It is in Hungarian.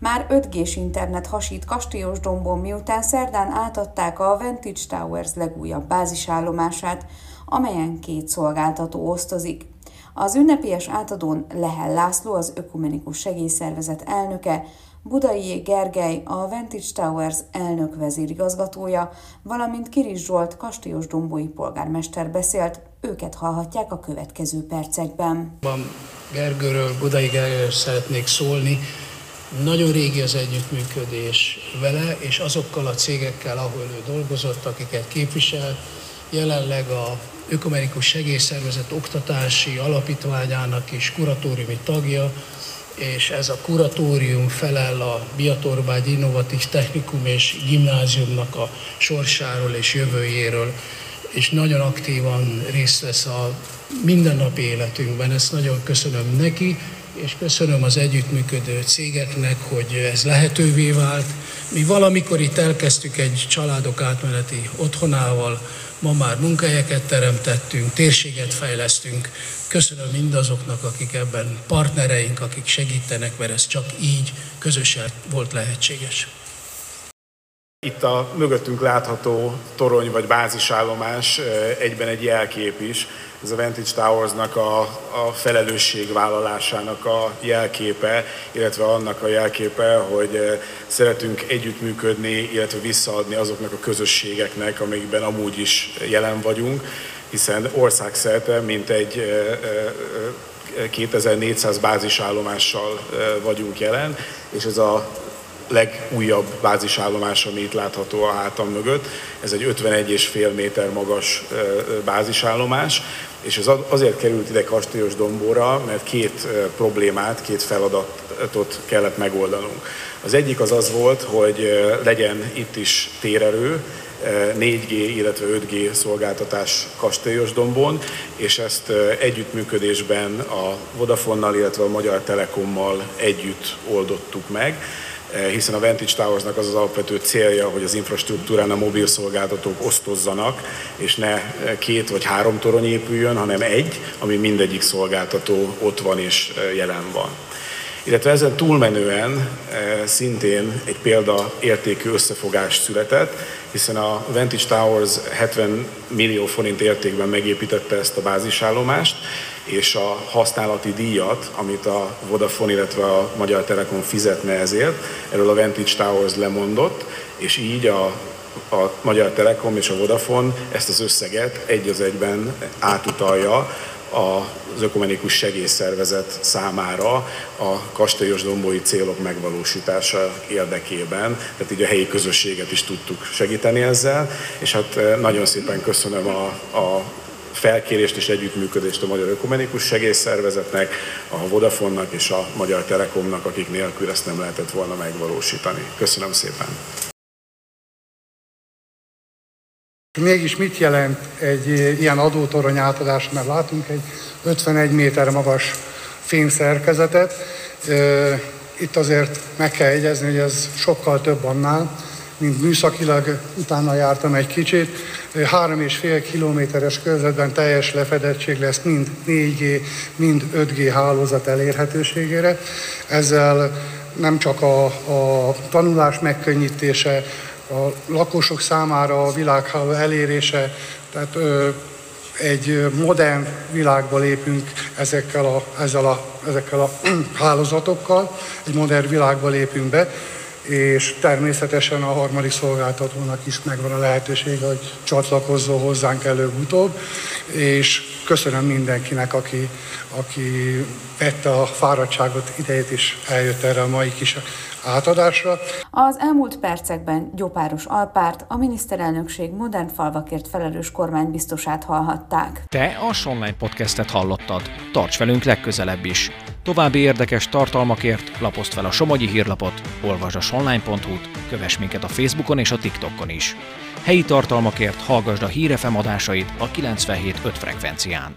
Már 5G-s internet hasít Kastélyos dombon, miután szerdán átadták a Vantage Towers legújabb bázisállomását, amelyen két szolgáltató osztozik. Az ünnepélyes átadón Lehel László, az Ökumenikus Segélyszervezet elnöke, Budai Gergely, a Vantage Towers elnök vezérigazgatója, valamint Kiris Zsolt, Kastélyos dombói polgármester beszélt, őket hallhatják a következő percekben. Gergőről, Budai Gergőről szeretnék szólni, nagyon régi az együttműködés vele, és azokkal a cégekkel, ahol ő dolgozott, akiket képvisel. Jelenleg a Ökumenikus Segélyszervezet oktatási alapítványának is kuratóriumi tagja, és ez a kuratórium felel a Biatorbágy Innovatív Technikum és Gimnáziumnak a sorsáról és jövőjéről, és nagyon aktívan részt vesz a mindennapi életünkben. Ezt nagyon köszönöm neki, és köszönöm az együttműködő cégeknek, hogy ez lehetővé vált. Mi valamikor itt elkezdtük egy családok átmeneti otthonával, ma már munkahelyeket teremtettünk, térséget fejlesztünk. Köszönöm mindazoknak, akik ebben partnereink, akik segítenek, mert ez csak így közösen volt lehetséges. Itt a mögöttünk látható torony vagy bázisállomás egyben egy jelkép is, ez a Vantage Towersnak a, a felelősségvállalásának a jelképe, illetve annak a jelképe, hogy eh, szeretünk együttműködni, illetve visszaadni azoknak a közösségeknek, amikben amúgy is jelen vagyunk, hiszen országszerte mint egy 2400 bázisállomással vagyunk jelen, és ez a legújabb bázisállomás, ami itt látható a hátam mögött. Ez egy 51,5 méter magas bázisállomás, és ez azért került ide Kastélyos Dombóra, mert két problémát, két feladatot kellett megoldanunk. Az egyik az az volt, hogy legyen itt is térerő, 4G, illetve 5G szolgáltatás Kastélyos Dombon, és ezt együttműködésben a Vodafonnal, illetve a Magyar Telekommal együtt oldottuk meg. Eh, hiszen a Vantage Towersnak az az alapvető célja, hogy az infrastruktúrán a mobil szolgáltatók osztozzanak, és ne eh, két vagy három torony épüljön, hanem egy, ami mindegyik szolgáltató ott van és eh, jelen van. Illetve ezen túlmenően szintén egy példaértékű összefogás született, hiszen a Vantage Towers 70 millió forint értékben megépítette ezt a bázisállomást, és a használati díjat, amit a Vodafone, illetve a Magyar Telekom fizetne ezért, erről a Vantage Towers lemondott, és így a a Magyar Telekom és a Vodafone ezt az összeget egy az egyben átutalja az Ökumenikus Segélyszervezet számára a kastélyos dombói célok megvalósítása érdekében, tehát így a helyi közösséget is tudtuk segíteni ezzel, és hát eh, nagyon szépen köszönöm a, a felkérést és együttműködést a Magyar Ökumenikus Segélyszervezetnek, a Vodafonnak és a Magyar Telekomnak, akik nélkül ezt nem lehetett volna megvalósítani. Köszönöm szépen! Mégis mit jelent egy ilyen adótorony átadás, mert látunk egy 51 méter magas fényszerkezetet. Itt azért meg kell jegyezni, hogy ez sokkal több annál, mint műszakilag, utána jártam egy kicsit. Három és fél kilométeres körzetben teljes lefedettség lesz mind 4G, mind 5G hálózat elérhetőségére. Ezzel nem csak a, a tanulás megkönnyítése, a lakosok számára a világháló elérése, tehát ö, egy modern világba lépünk ezekkel a, ezzel a, ezekkel a hálózatokkal, egy modern világba lépünk be, és természetesen a harmadik szolgáltatónak is megvan a lehetőség, hogy csatlakozzon hozzánk előbb-utóbb, és köszönöm mindenkinek, aki, aki vette a fáradtságot, idejét is eljött erre a mai kis átadásra. Az elmúlt percekben Gyopáros Alpárt, a miniszterelnökség modern falvakért felelős kormánybiztosát hallhatták. Te a Sonline Podcastet hallottad. Tarts velünk legközelebb is! További érdekes tartalmakért lapozd fel a Somogyi hírlapot, olvasd a sonline.hu-t, kövess minket a Facebookon és a TikTokon is. Helyi tartalmakért hallgasd a Hírefem adásait a 97.5 frekvencián.